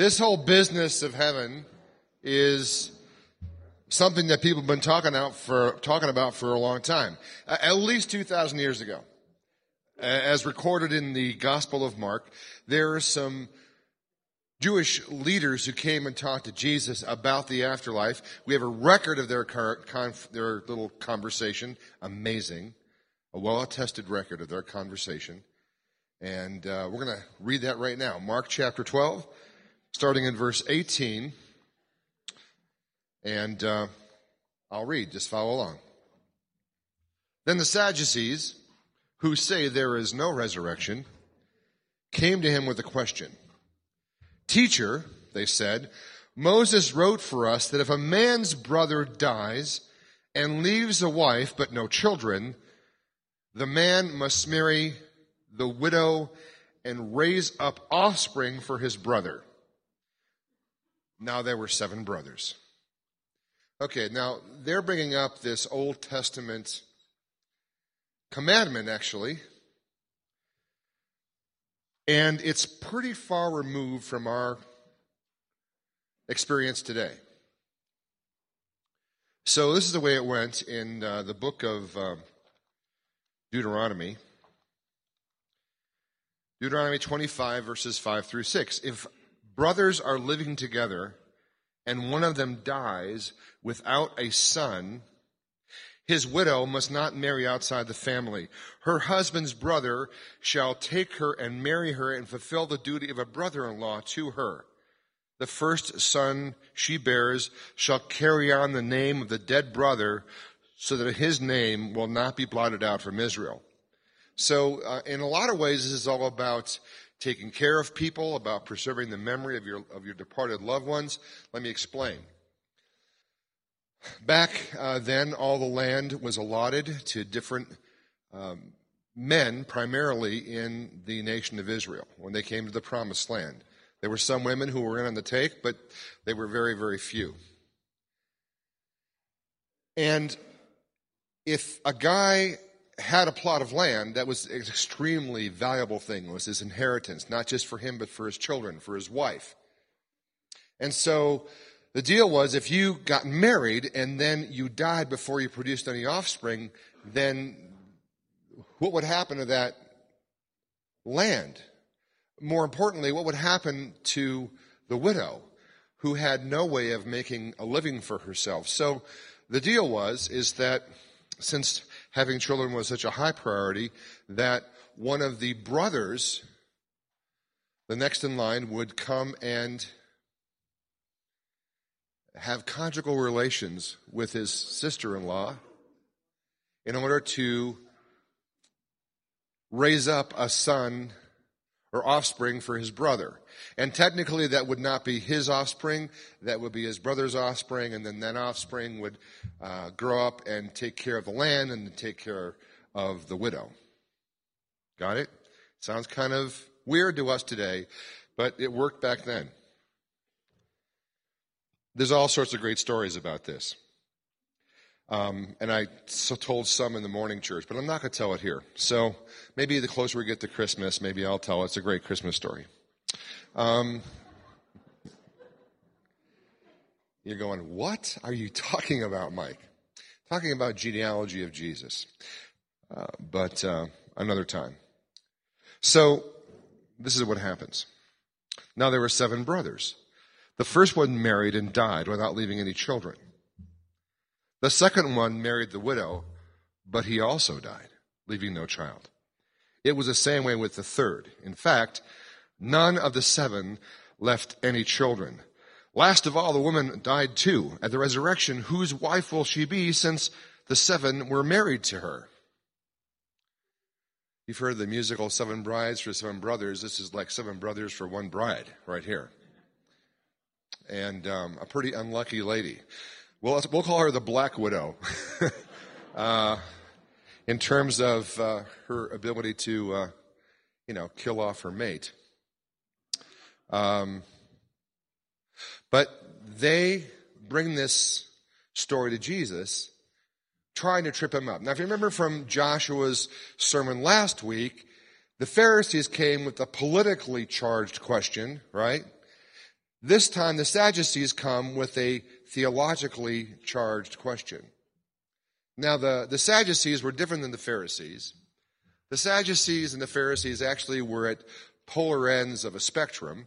This whole business of heaven is something that people have been talking about for, talking about for a long time. At least 2,000 years ago. As recorded in the Gospel of Mark, there are some Jewish leaders who came and talked to Jesus about the afterlife. We have a record of their, their little conversation. Amazing. A well attested record of their conversation. And uh, we're going to read that right now. Mark chapter 12, starting in verse 18. And uh, I'll read, just follow along. Then the Sadducees, who say there is no resurrection, came to him with a question. Teacher, they said, Moses wrote for us that if a man's brother dies and leaves a wife but no children, the man must marry the widow and raise up offspring for his brother. Now there were seven brothers. Okay, now they're bringing up this Old Testament commandment, actually. And it's pretty far removed from our experience today. So, this is the way it went in uh, the book of um, Deuteronomy. Deuteronomy 25, verses 5 through 6. If brothers are living together and one of them dies without a son, his widow must not marry outside the family. Her husband's brother shall take her and marry her and fulfill the duty of a brother in law to her. The first son she bears shall carry on the name of the dead brother so that his name will not be blotted out from Israel. So, uh, in a lot of ways, this is all about taking care of people, about preserving the memory of your, of your departed loved ones. Let me explain. Back uh, then, all the land was allotted to different um, men, primarily in the nation of Israel, when they came to the promised land. There were some women who were in on the take, but they were very, very few. And if a guy had a plot of land that was an extremely valuable thing. It was his inheritance, not just for him, but for his children, for his wife. And so the deal was if you got married and then you died before you produced any offspring, then what would happen to that land? More importantly, what would happen to the widow who had no way of making a living for herself? So the deal was, is that since having children was such a high priority that one of the brothers, the next in line, would come and have conjugal relations with his sister in law in order to raise up a son or offspring for his brother. And technically, that would not be his offspring, that would be his brother's offspring, and then that offspring would uh, grow up and take care of the land and take care of the widow. Got it? Sounds kind of weird to us today, but it worked back then. There's all sorts of great stories about this. Um, and I told some in the morning church, but I'm not going to tell it here. So maybe the closer we get to Christmas, maybe I'll tell it. It's a great Christmas story. Um, you're going, what are you talking about, Mike? Talking about genealogy of Jesus. Uh, but uh, another time. So this is what happens. Now there were seven brothers. The first one married and died without leaving any children. The second one married the widow, but he also died, leaving no child. It was the same way with the third. In fact, none of the seven left any children. Last of all, the woman died too. At the resurrection, whose wife will she be since the seven were married to her? You've heard the musical Seven Brides for Seven Brothers. This is like Seven Brothers for One Bride right here. And um, a pretty unlucky lady. Well, we'll call her the Black Widow. uh, in terms of uh, her ability to, uh, you know, kill off her mate. Um, but they bring this story to Jesus, trying to trip him up. Now, if you remember from Joshua's sermon last week, the Pharisees came with a politically charged question, right? This time the Sadducees come with a theologically charged question. Now, the, the Sadducees were different than the Pharisees. The Sadducees and the Pharisees actually were at polar ends of a spectrum,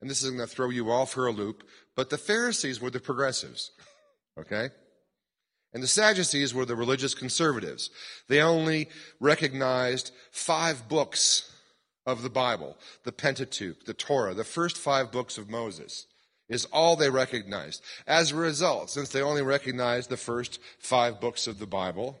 and this is going to throw you all for a loop, but the Pharisees were the progressives, okay? And the Sadducees were the religious conservatives. They only recognized five books of the Bible the Pentateuch, the Torah, the first five books of Moses is all they recognized. As a result, since they only recognized the first five books of the Bible,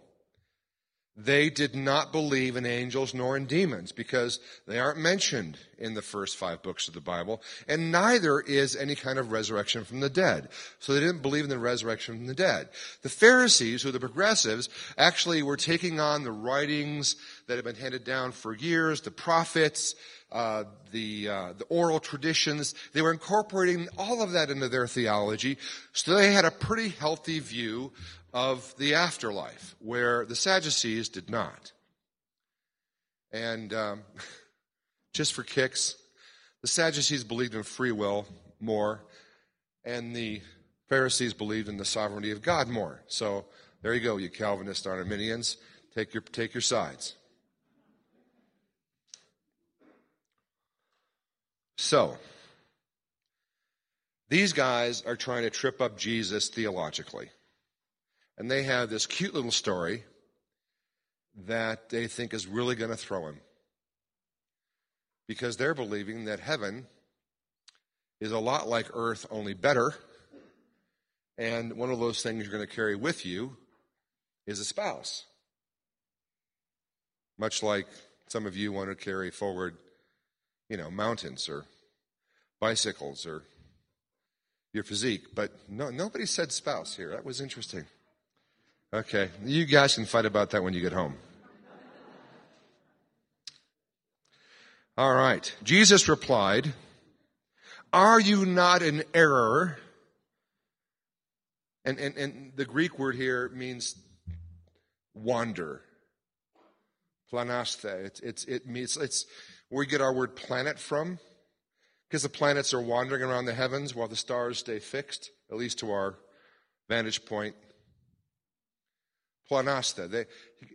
they did not believe in angels nor in demons because they aren't mentioned in the first five books of the Bible, and neither is any kind of resurrection from the dead. So they didn't believe in the resurrection from the dead. The Pharisees, who are the progressives, actually were taking on the writings that had been handed down for years, the prophets, uh, the uh, the oral traditions. They were incorporating all of that into their theology, so they had a pretty healthy view of the afterlife, where the Sadducees did not. And um, just for kicks, the Sadducees believed in free will more, and the Pharisees believed in the sovereignty of God more. So there you go, you Calvinists, Arminians. Take your, take your sides. So, these guys are trying to trip up Jesus theologically. And they have this cute little story that they think is really going to throw him. Because they're believing that heaven is a lot like earth, only better. And one of those things you're going to carry with you is a spouse. Much like some of you want to carry forward you know, mountains or bicycles or your physique. But no, nobody said spouse here. That was interesting. Okay. You guys can fight about that when you get home. All right. Jesus replied, Are you not in error? And, and, and the Greek word here means wander. Planaste. It's, it's, it means, it's, where we get our word planet from, because the planets are wandering around the heavens while the stars stay fixed, at least to our vantage point. Planasta. They,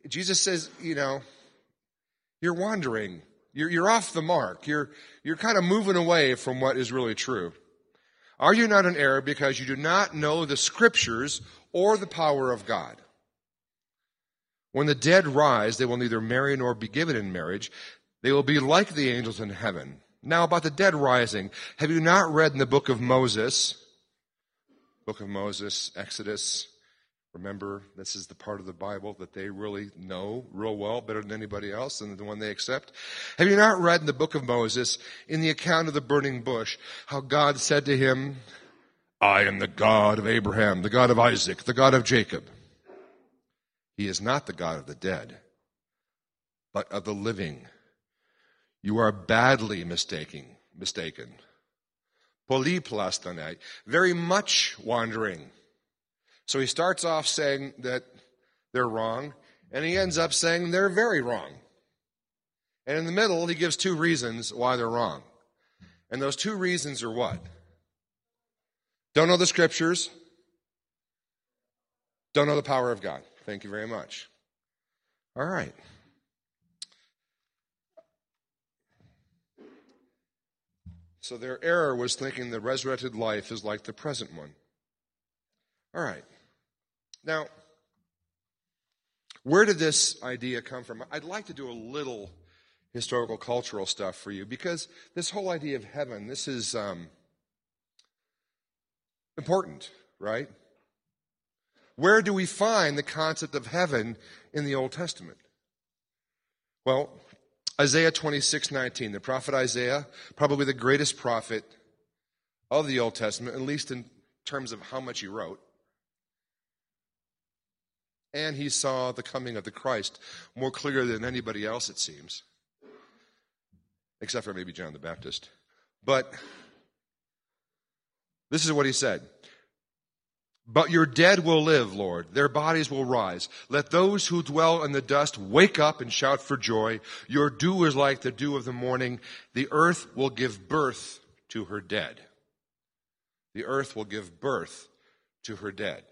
Jesus says, you know, you're wandering. You're, you're off the mark. You're, you're kind of moving away from what is really true. Are you not in error because you do not know the scriptures or the power of God? When the dead rise, they will neither marry nor be given in marriage. They will be like the angels in heaven. Now about the dead rising. Have you not read in the book of Moses? Book of Moses, Exodus. Remember, this is the part of the Bible that they really know real well, better than anybody else, and the one they accept. Have you not read in the book of Moses, in the account of the burning bush, how God said to him, I am the God of Abraham, the God of Isaac, the God of Jacob. He is not the God of the dead, but of the living. You are badly mistaking, mistaken. Polyplastanai, very much wandering. So he starts off saying that they're wrong, and he ends up saying they're very wrong. And in the middle, he gives two reasons why they're wrong. And those two reasons are what? Don't know the scriptures, don't know the power of God. Thank you very much. All right. So their error was thinking the resurrected life is like the present one. All right. Now, where did this idea come from? I'd like to do a little historical cultural stuff for you because this whole idea of heaven, this is um, important, right? Where do we find the concept of heaven in the Old Testament? Well, Isaiah 26, 19. The prophet Isaiah, probably the greatest prophet of the Old Testament, at least in terms of how much he wrote. And he saw the coming of the Christ more clearly than anybody else, it seems, except for maybe John the Baptist. But this is what he said but your dead will live, Lord. Their bodies will rise. Let those who dwell in the dust wake up and shout for joy. Your dew is like the dew of the morning. The earth will give birth to her dead. the earth will give birth to her dead.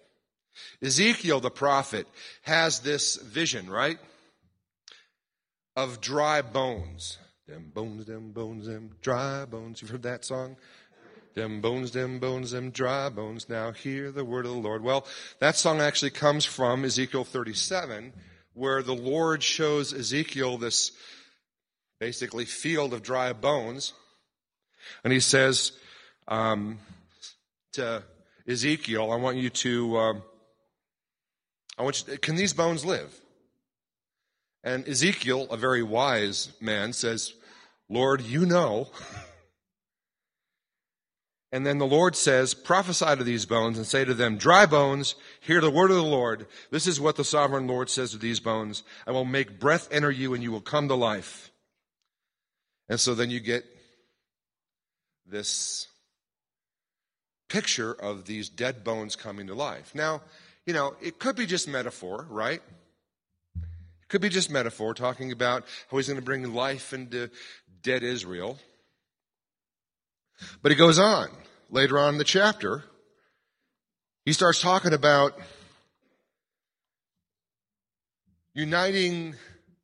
Ezekiel the prophet has this vision, right? Of dry bones. Them bones, them bones, them dry bones. You've heard that song? Them bones, them bones, them dry bones. Now hear the word of the Lord. Well, that song actually comes from Ezekiel 37, where the Lord shows Ezekiel this basically field of dry bones. And he says um, to Ezekiel, I want you to, uh, I want you, to, can these bones live? And Ezekiel, a very wise man, says, Lord, you know. And then the Lord says, prophesy to these bones and say to them, dry bones, hear the word of the Lord. This is what the sovereign Lord says to these bones. I will make breath enter you and you will come to life. And so then you get this picture of these dead bones coming to life. Now, you know, it could be just metaphor, right? It could be just metaphor, talking about how he's going to bring life into dead Israel. But he goes on later on in the chapter. He starts talking about uniting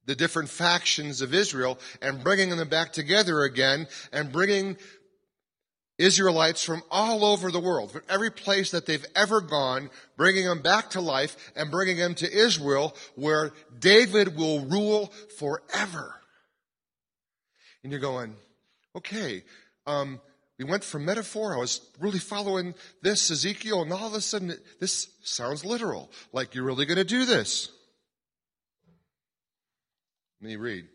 the different factions of Israel and bringing them back together again and bringing Israelites from all over the world, from every place that they've ever gone, bringing them back to life and bringing them to Israel where David will rule forever. And you're going, okay, um, we went from metaphor. I was really following this Ezekiel, and all of a sudden, this sounds literal. Like you're really going to do this. Let me read.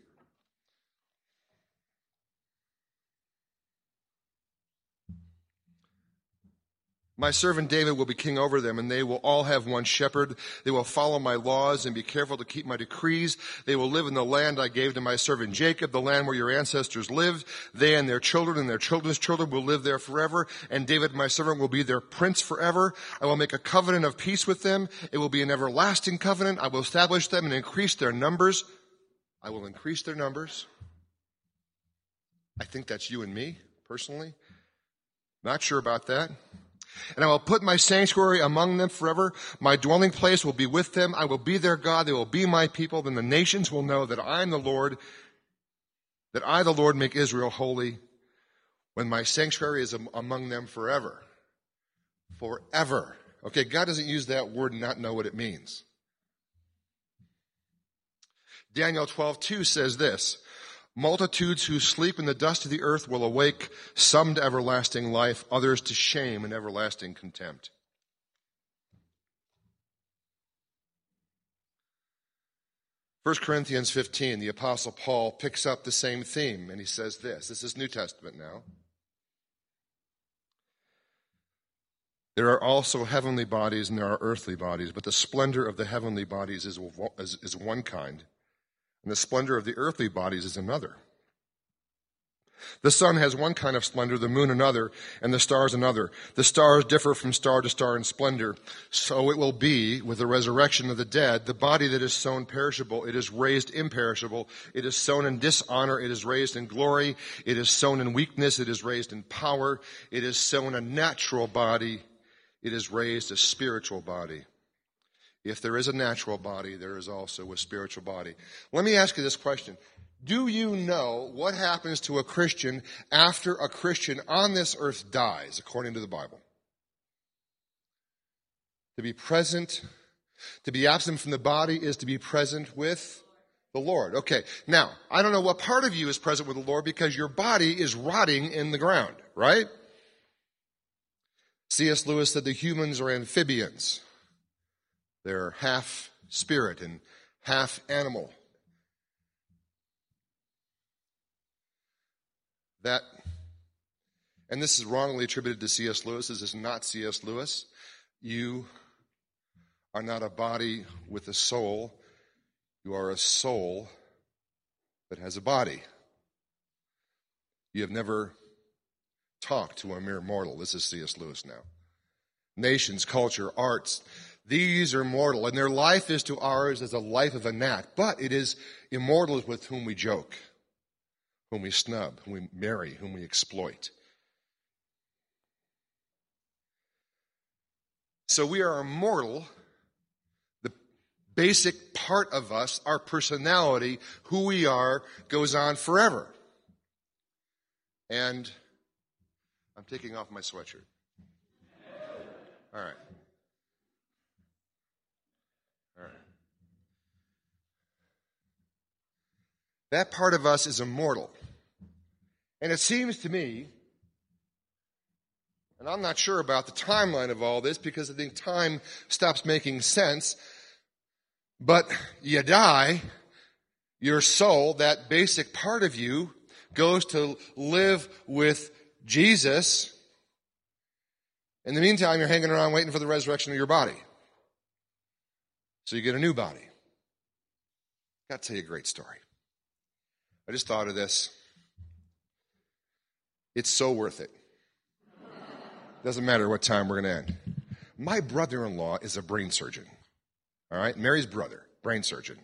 My servant David will be king over them, and they will all have one shepherd. They will follow my laws and be careful to keep my decrees. They will live in the land I gave to my servant Jacob, the land where your ancestors lived. They and their children and their children's children will live there forever, and David, my servant, will be their prince forever. I will make a covenant of peace with them. It will be an everlasting covenant. I will establish them and increase their numbers. I will increase their numbers. I think that's you and me, personally. Not sure about that. And I will put my sanctuary among them forever. My dwelling place will be with them. I will be their God. They will be my people. Then the nations will know that I am the Lord, that I, the Lord, make Israel holy when my sanctuary is among them forever. Forever. Okay, God doesn't use that word and not know what it means. Daniel 12, 2 says this, Multitudes who sleep in the dust of the earth will awake, some to everlasting life, others to shame and everlasting contempt. First Corinthians 15, the apostle Paul picks up the same theme and he says this. This is New Testament now. There are also heavenly bodies and there are earthly bodies, but the splendor of the heavenly bodies is, is, is one kind and the splendor of the earthly bodies is another. The sun has one kind of splendor, the moon another, and the stars another. The stars differ from star to star in splendor. So it will be with the resurrection of the dead. The body that is sown perishable, it is raised imperishable. It is sown in dishonor, it is raised in glory. It is sown in weakness, it is raised in power. It is sown a natural body, it is raised a spiritual body. If there is a natural body, there is also a spiritual body. Let me ask you this question. Do you know what happens to a Christian after a Christian on this earth dies, according to the Bible? To be present, to be absent from the body is to be present with the Lord. Okay, now, I don't know what part of you is present with the Lord because your body is rotting in the ground, right? C.S. Lewis said the humans are amphibians. They're half spirit and half animal. That, and this is wrongly attributed to C.S. Lewis. This is not C.S. Lewis. You are not a body with a soul. You are a soul that has a body. You have never talked to a mere mortal. This is C.S. Lewis now. Nations, culture, arts, these are mortal, and their life is to ours as a life of a gnat, but it is immortal with whom we joke, whom we snub, whom we marry, whom we exploit. So we are immortal. The basic part of us, our personality, who we are, goes on forever. And I'm taking off my sweatshirt. All right. That part of us is immortal. And it seems to me, and I'm not sure about the timeline of all this because I think time stops making sense, but you die, your soul, that basic part of you, goes to live with Jesus. In the meantime, you're hanging around waiting for the resurrection of your body. So you get a new body. Got to tell you a great story. I just thought of this. It's so worth it. Doesn't matter what time we're going to end. My brother in law is a brain surgeon. All right? Mary's brother, brain surgeon.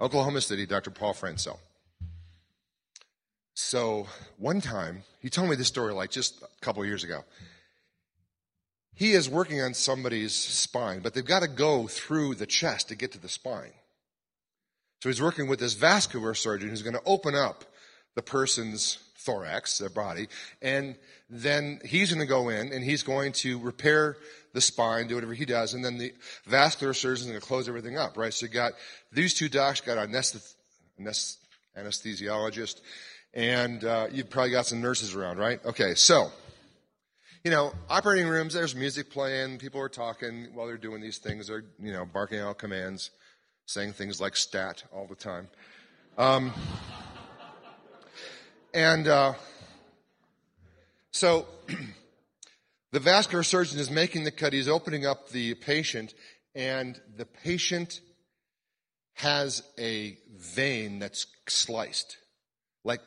Oklahoma City, Dr. Paul Francel. So one time, he told me this story like just a couple years ago. He is working on somebody's spine, but they've got to go through the chest to get to the spine. So he's working with this vascular surgeon who's going to open up the person's thorax, their body, and then he's going to go in and he's going to repair the spine, do whatever he does, and then the vascular surgeon is going to close everything up, right? So you got these two docs, got an anesthesiologist, and uh, you've probably got some nurses around, right? Okay, so you know, operating rooms, there's music playing, people are talking while they're doing these things. They're, you know, barking out commands, saying things like stat all the time. Um, and uh, so the vascular surgeon is making the cut. He's opening up the patient, and the patient has a vein that's sliced. Like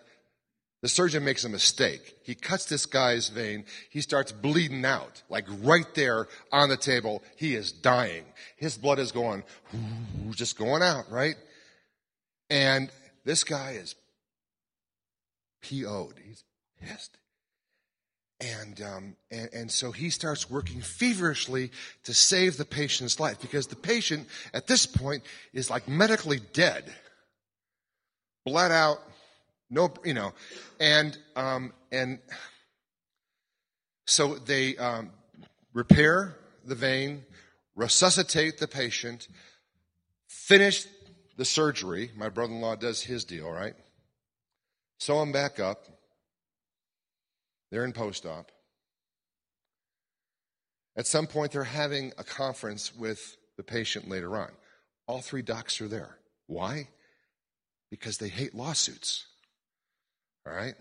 the surgeon makes a mistake. He cuts this guy's vein. He starts bleeding out, like right there on the table. He is dying. His blood is going, just going out, right? And this guy is PO'd. He's pissed. And, um, and, and so he starts working feverishly to save the patient's life because the patient at this point is like medically dead. Bled out, no, you know, and um, and so they um, repair the vein, resuscitate the patient, finish the surgery. My brother-in-law does his deal, right? Sew him back up. They're in post-op. At some point, they're having a conference with the patient later on. All three docs are there. Why? Because they hate lawsuits. All right?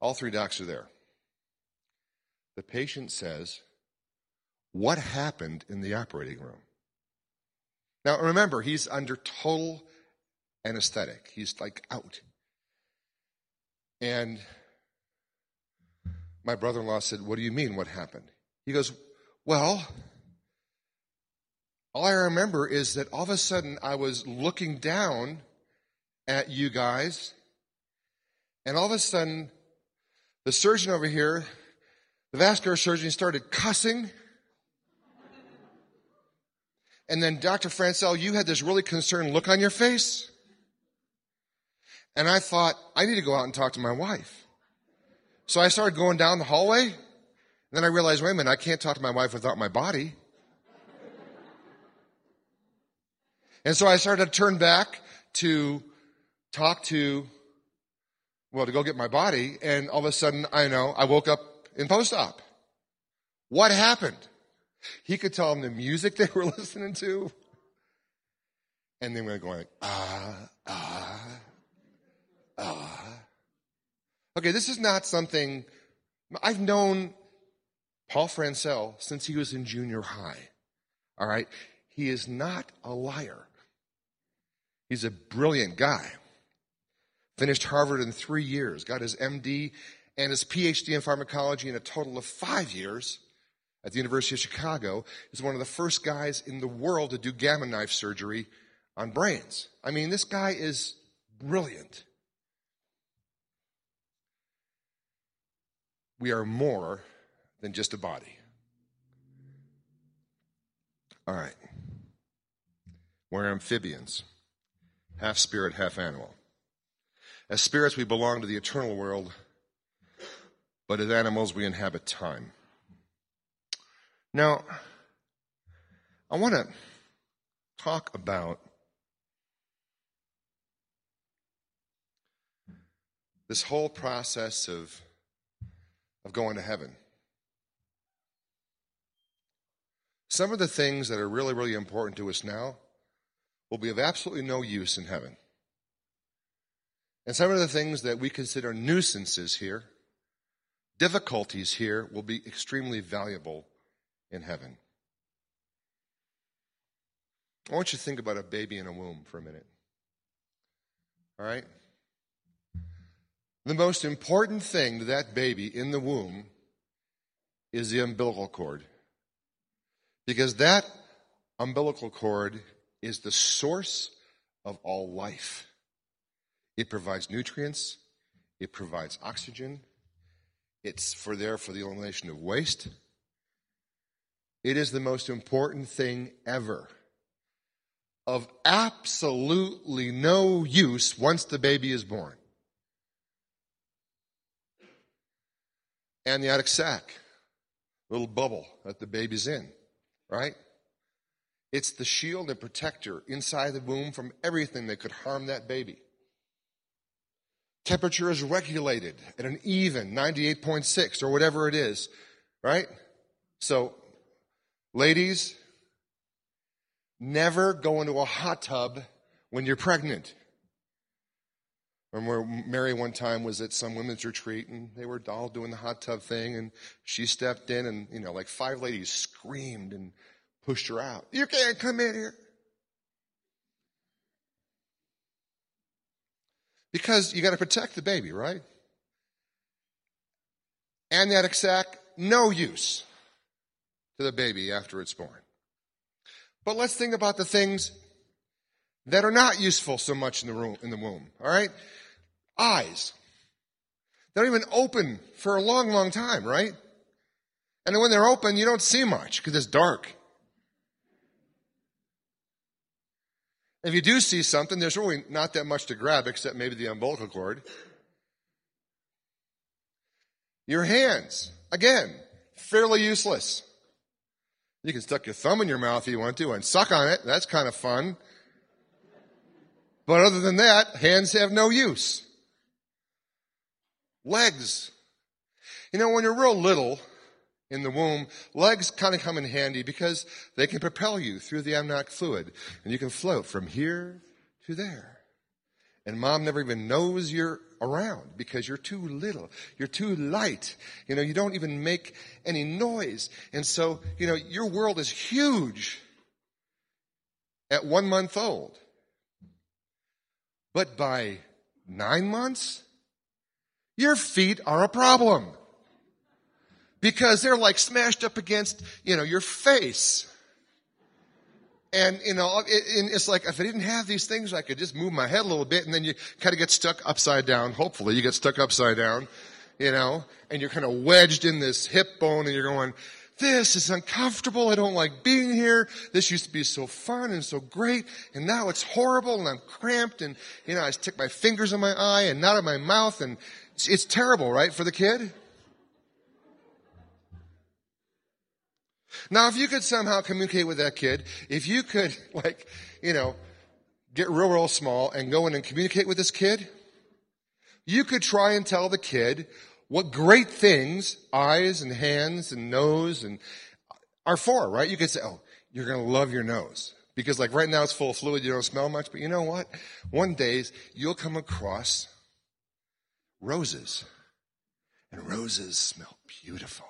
All three docs are there. The patient says, What happened in the operating room? Now remember, he's under total anesthetic. He's like out. And my brother in law said, What do you mean, what happened? He goes, Well, all I remember is that all of a sudden I was looking down at you guys and all of a sudden, the surgeon over here, the vascular surgeon, started cussing. And then, Dr. Francel, you had this really concerned look on your face. And I thought, I need to go out and talk to my wife. So I started going down the hallway. And then I realized, wait a minute, I can't talk to my wife without my body. And so I started to turn back to talk to well, to go get my body, and all of a sudden, I know, I woke up in post-op. What happened? He could tell them the music they were listening to, and then we're going, ah, ah, ah. Okay, this is not something, I've known Paul Francel since he was in junior high. All right? He is not a liar. He's a brilliant guy. Finished Harvard in three years, got his MD and his PhD in pharmacology in a total of five years at the University of Chicago. Is one of the first guys in the world to do gamma knife surgery on brains. I mean, this guy is brilliant. We are more than just a body. All right. We're amphibians, half spirit, half animal. As spirits, we belong to the eternal world, but as animals, we inhabit time. Now, I want to talk about this whole process of, of going to heaven. Some of the things that are really, really important to us now will be of absolutely no use in heaven. And some of the things that we consider nuisances here, difficulties here, will be extremely valuable in heaven. I want you to think about a baby in a womb for a minute. All right? The most important thing to that baby in the womb is the umbilical cord. Because that umbilical cord is the source of all life. It provides nutrients, it provides oxygen, it's for there for the elimination of waste. It is the most important thing ever. Of absolutely no use once the baby is born. And the amniotic sac, little bubble that the baby's in, right? It's the shield and protector inside the womb from everything that could harm that baby. Temperature is regulated at an even 98.6 or whatever it is, right? So, ladies, never go into a hot tub when you're pregnant. Remember Mary one time was at some women's retreat and they were all doing the hot tub thing and she stepped in and, you know, like five ladies screamed and pushed her out. You can't come in here. Because you got to protect the baby, right? Amniotic sac, no use to the baby after it's born. But let's think about the things that are not useful so much in the, room, in the womb, all right? Eyes. They don't even open for a long, long time, right? And when they're open, you don't see much because it's dark. If you do see something, there's really not that much to grab except maybe the umbilical cord. Your hands, again, fairly useless. You can stuck your thumb in your mouth if you want to and suck on it. That's kind of fun. But other than that, hands have no use. Legs. You know, when you're real little, in the womb, legs kind of come in handy because they can propel you through the amniotic fluid and you can float from here to there. And mom never even knows you're around because you're too little. You're too light. You know, you don't even make any noise. And so, you know, your world is huge at one month old. But by nine months, your feet are a problem because they're like smashed up against, you know, your face. And, you know, it, it's like if I didn't have these things, I could just move my head a little bit and then you kind of get stuck upside down. Hopefully you get stuck upside down, you know, and you're kind of wedged in this hip bone and you're going, this is uncomfortable. I don't like being here. This used to be so fun and so great. And now it's horrible and I'm cramped and, you know, I stick my fingers in my eye and not in my mouth and it's, it's terrible, right, for the kid? Now, if you could somehow communicate with that kid, if you could, like, you know, get real, real small and go in and communicate with this kid, you could try and tell the kid what great things eyes and hands and nose and uh, are for, right? You could say, oh, you're going to love your nose. Because like right now it's full of fluid, you don't smell much, but you know what? One day you'll come across roses. And roses smell beautiful.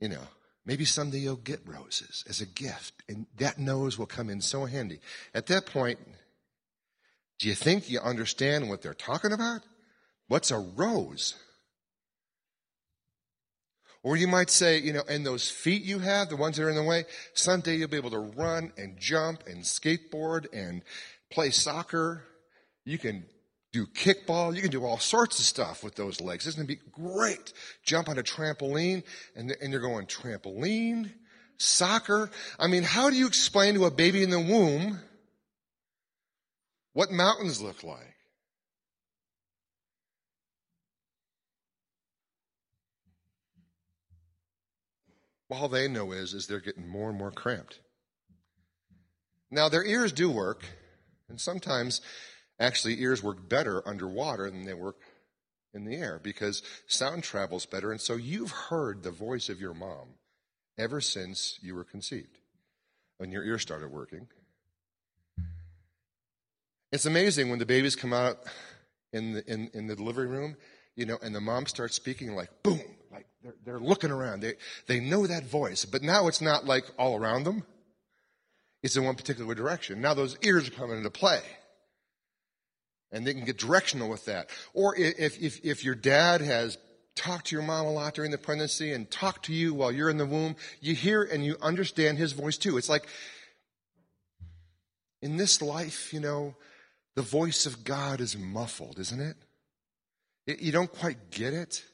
You know, Maybe someday you'll get roses as a gift, and that nose will come in so handy. At that point, do you think you understand what they're talking about? What's a rose? Or you might say, you know, and those feet you have, the ones that are in the way, someday you'll be able to run and jump and skateboard and play soccer. You can do kickball. You can do all sorts of stuff with those legs. It's going to be great. Jump on a trampoline and, and you're going trampoline, Soccer? I mean, how do you explain to a baby in the womb what mountains look like? All they know is, is they're getting more and more cramped. Now, their ears do work, and sometimes actually ears work better underwater than they work in the air because sound travels better. And so you've heard the voice of your mom ever since you were conceived when your ear started working. It's amazing when the babies come out in the, in, in the delivery room, you know, and the mom starts speaking like boom, like they're, they're looking around. They, they know that voice, but now it's not like all around them. It's in one particular direction. Now those ears are coming into play. And they can get directional with that. Or if, if, if your dad has talked to your mom a lot during the pregnancy and talked to you while you're in the womb, you hear and you understand his voice too. It's like in this life, you know, the voice of God is muffled, isn't it? it you don't quite get it.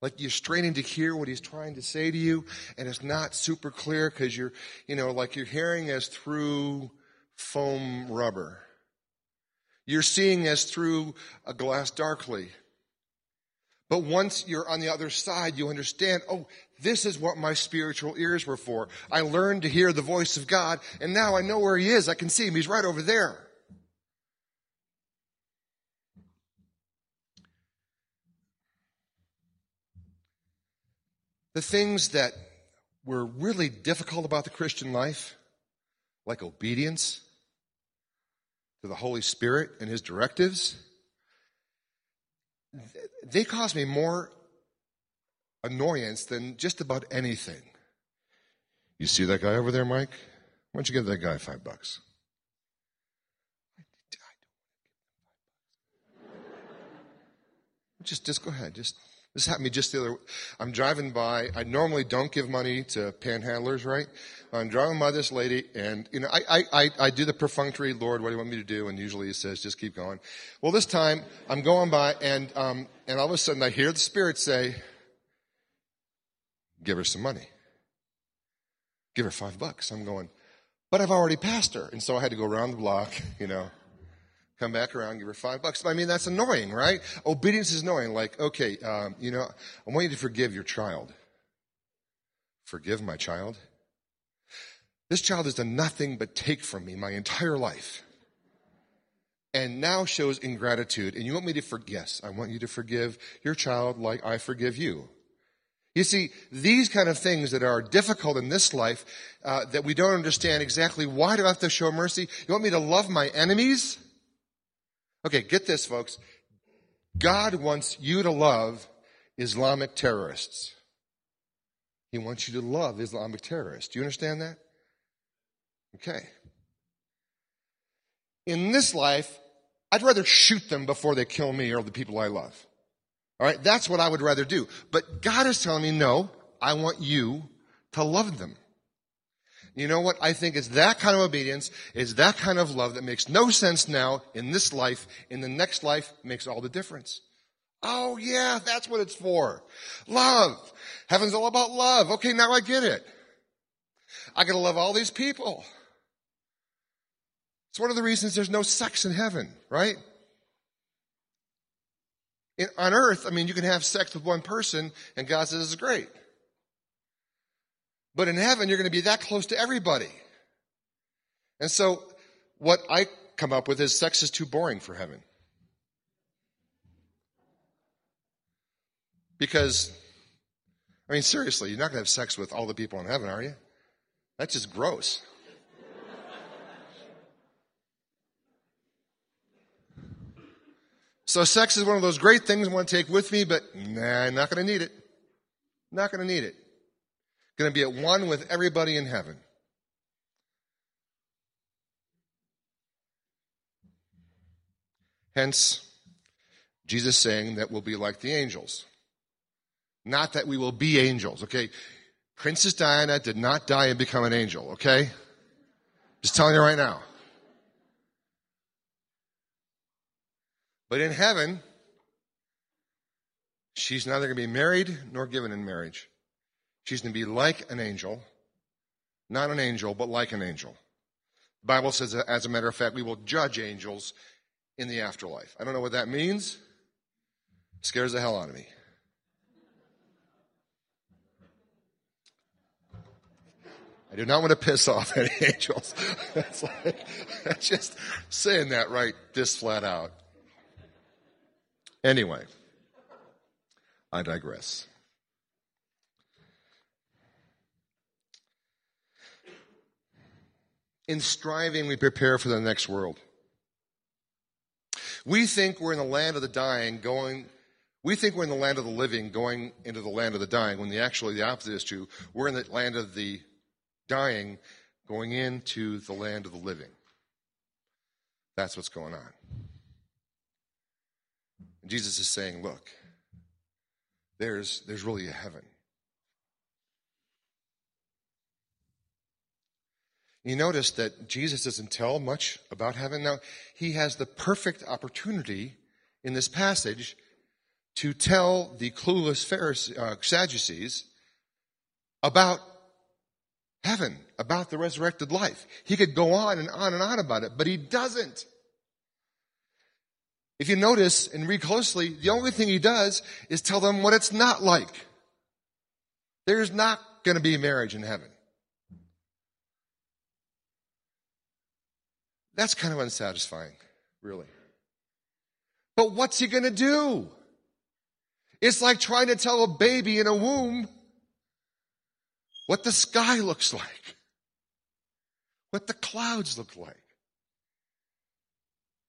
Like you're straining to hear what he's trying to say to you, and it's not super clear because you're, you know, like you're hearing as through foam rubber. You're seeing as through a glass darkly. But once you're on the other side, you understand, oh, this is what my spiritual ears were for. I learned to hear the voice of God, and now I know where He is. I can see Him. He's right over there. The things that were really difficult about the Christian life, like obedience to the Holy Spirit and His directives, they cause me more annoyance than just about anything. You see that guy over there, Mike? Why don't you give that guy five bucks? Just, just go ahead. Just this happened to me just the other. I'm driving by. I normally don't give money to panhandlers, right? I'm driving by this lady, and you know, I, I, I do the perfunctory, Lord, what do you want me to do? And usually He says, just keep going. Well, this time I'm going by, and um, and all of a sudden I hear the Spirit say, "Give her some money. Give her five bucks." I'm going, but I've already passed her, and so I had to go around the block, you know come back around, give her five bucks. I mean, that's annoying, right? Obedience is annoying. Like, okay, um, you know, I want you to forgive your child. Forgive my child? This child has done nothing but take from me my entire life. And now shows ingratitude. And you want me to forgive? Yes, I want you to forgive your child like I forgive you. You see, these kind of things that are difficult in this life, uh, that we don't understand exactly why do I have to show mercy? You want me to love my enemies? Okay, get this, folks. God wants you to love Islamic terrorists. He wants you to love Islamic terrorists. Do you understand that? Okay. In this life, I'd rather shoot them before they kill me or the people I love. All right, that's what I would rather do. But God is telling me, no, I want you to love them. You know what? I think it's that kind of obedience, it's that kind of love that makes no sense now in this life. In the next life makes all the difference. Oh yeah, that's what it's for. Love. Heaven's all about love. Okay, now I get it. I gotta love all these people. It's one of the reasons there's no sex in heaven, right? In, on earth, I mean, you can have sex with one person and God says it's great. But in heaven, you're going to be that close to everybody. And so what I come up with is sex is too boring for heaven. Because, I mean, seriously, you're not going to have sex with all the people in heaven, are you? That's just gross. So sex is one of those great things I want to take with me, but nah, I'm not going to need it. Not going to need it going to be at one with everybody in heaven. Hence, Jesus saying that we'll be like the angels. Not that we will be angels, okay? Princess Diana did not die and become an angel, okay? Just telling you right now. But in heaven, she's neither going to be married nor given in marriage. She's going to be like an angel, Not an angel, but like an angel. The Bible says, as a matter of fact, we will judge angels in the afterlife. I don't know what that means. It scares the hell out of me. I do not want to piss off any angels. That's like, just saying that right this flat out. Anyway, I digress. In striving, we prepare for the next world. We think we're in the land of the dying going, we think we're in the land of the living going into the land of the dying when the actually the opposite is true. We're in the land of the dying going into the land of the living. That's what's going on. And Jesus is saying, look, there's, there's really a heaven. You notice that Jesus doesn't tell much about heaven. Now, he has the perfect opportunity in this passage to tell the clueless Pharisees, uh, Sadducees about heaven, about the resurrected life. He could go on and on and on about it, but he doesn't. If you notice and read closely, the only thing he does is tell them what it's not like. There's not going to be marriage in heaven. That's kind of unsatisfying, really. But what's he going to do? It's like trying to tell a baby in a womb what the sky looks like, what the clouds look like,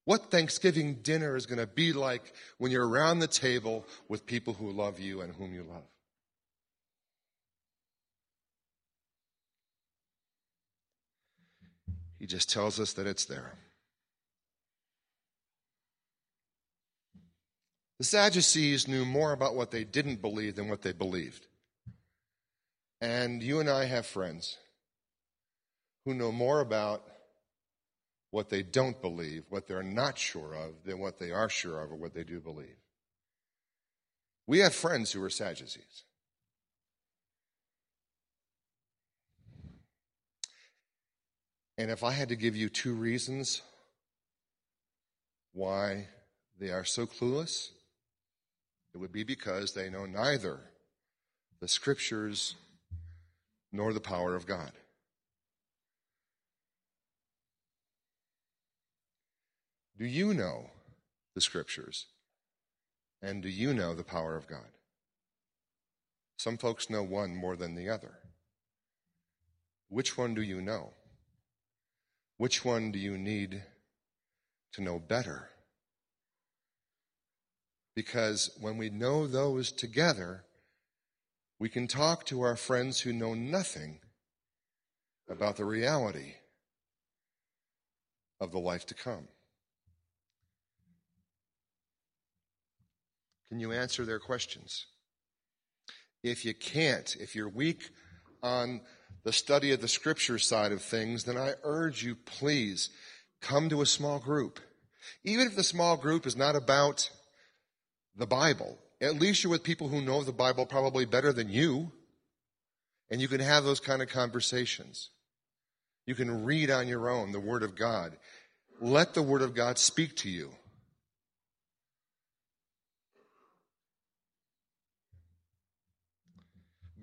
what Thanksgiving dinner is going to be like when you're around the table with people who love you and whom you love. He just tells us that it's there. The Sadducees knew more about what they didn't believe than what they believed. And you and I have friends who know more about what they don't believe, what they're not sure of, than what they are sure of or what they do believe. We have friends who are Sadducees. And if I had to give you two reasons why they are so clueless, it would be because they know neither the scriptures nor the power of God. Do you know the scriptures? And do you know the power of God? Some folks know one more than the other. Which one do you know? Which one do you need to know better? Because when we know those together, we can talk to our friends who know nothing about the reality of the life to come. Can you answer their questions? If you can't, if you're weak on the study of the scripture side of things, then I urge you, please come to a small group. Even if the small group is not about the Bible, at least you're with people who know the Bible probably better than you, and you can have those kind of conversations. You can read on your own the Word of God. Let the Word of God speak to you.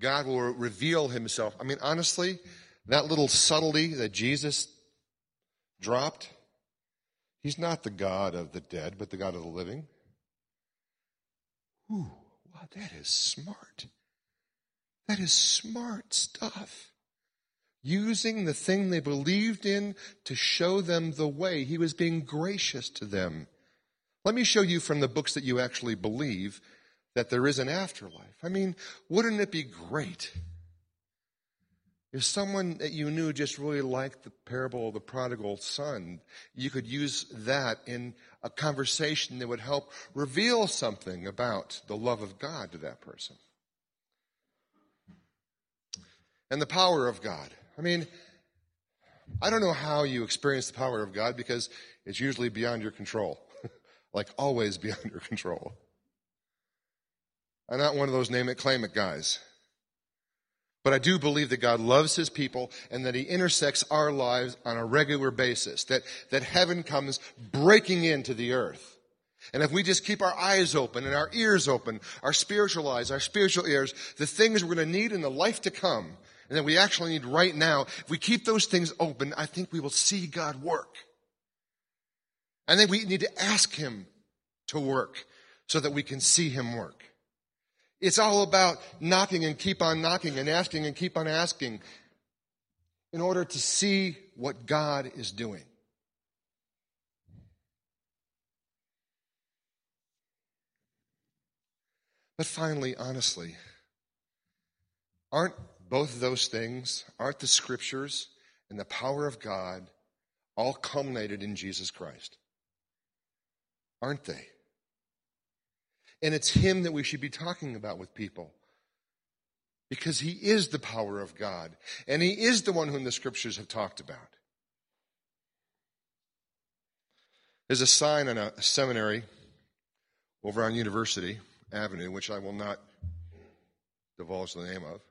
God will reveal himself. I mean, honestly, that little subtlety that Jesus dropped, he's not the God of the dead, but the God of the living. Ooh, wow, that is smart. That is smart stuff. Using the thing they believed in to show them the way. He was being gracious to them. Let me show you from the books that you actually believe that there is an afterlife. I mean, wouldn't it be great if someone that you knew just really liked the parable of the prodigal son, you could use that in a conversation that would help reveal something about the love of God to that person. And the power of God. I mean, I don't know how you experience the power of God because it's usually beyond your control. like always beyond your control. I'm not one of those name it, claim it guys. But I do believe that God loves his people and that he intersects our lives on a regular basis, that, that heaven comes breaking into the earth. And if we just keep our eyes open and our ears open, our spiritual eyes, our spiritual ears, the things we're going to need in the life to come, and that we actually need right now, if we keep those things open, I think we will see God work. I think we need to ask him to work so that we can see him work. It's all about knocking and keep on knocking and asking and keep on asking in order to see what God is doing. But finally, honestly, aren't both those things, aren't the scriptures and the power of God all culminated in Jesus Christ? Aren't they? And it's Him that we should be talking about with people. Because He is the power of God. And He is the one whom the scriptures have talked about. There's a sign on a seminary over on University Avenue, which I will not divulge the name of.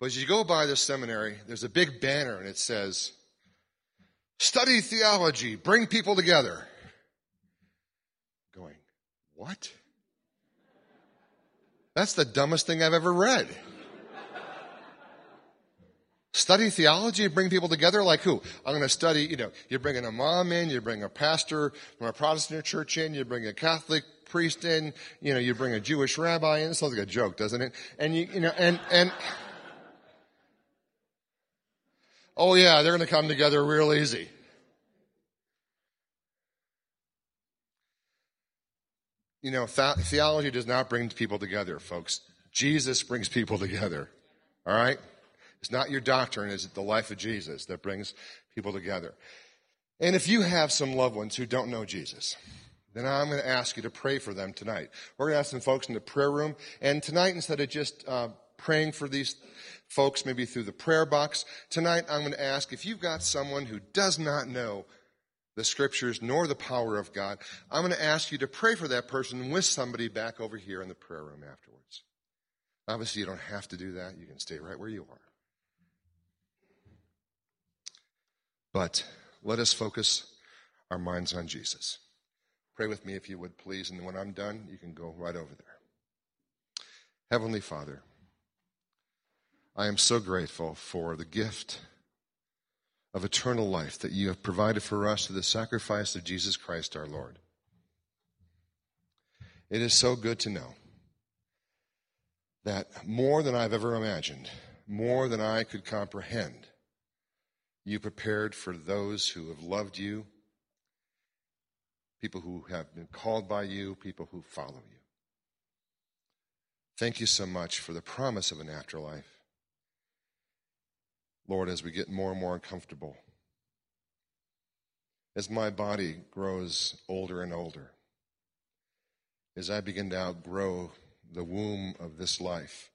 But as you go by this seminary, there's a big banner and it says, Study theology, bring people together. What? That's the dumbest thing I've ever read. Study theology bring people together like who? I'm going to study, you know, you're bringing imam in, you bring a pastor from a Protestant church in, you bring a Catholic priest in, you know, you bring a Jewish rabbi in. It sounds like a joke, doesn't it? And you, you know, and, and, oh yeah, they're going to come together real easy. You know, th- theology does not bring people together, folks. Jesus brings people together. All right? It's not your doctrine, it's the life of Jesus that brings people together. And if you have some loved ones who don't know Jesus, then I'm going to ask you to pray for them tonight. We're going to ask some folks in the prayer room. And tonight, instead of just uh, praying for these folks, maybe through the prayer box, tonight I'm going to ask if you've got someone who does not know the scriptures nor the power of God, I'm going to ask you to pray for that person with somebody back over here in the prayer room afterwards. Obviously, you don't have to do that. You can stay right where you are. But let us focus our minds on Jesus. Pray with me if you would, please. And when I'm done, you can go right over there. Heavenly Father, I am so grateful for the gift of eternal life that you have provided for us through the sacrifice of Jesus Christ our Lord. It is so good to know that more than I've ever imagined, more than I could comprehend, you prepared for those who have loved you, people who have been called by you, people who follow you. Thank you so much for the promise of an afterlife. Lord, as we get more and more uncomfortable, as my body grows older and older, as I begin to outgrow the womb of this life,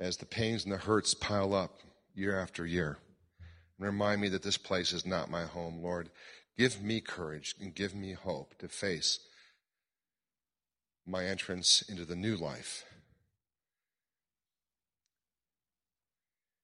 as the pains and the hurts pile up year after year, and remind me that this place is not my home, Lord, give me courage and give me hope to face my entrance into the new life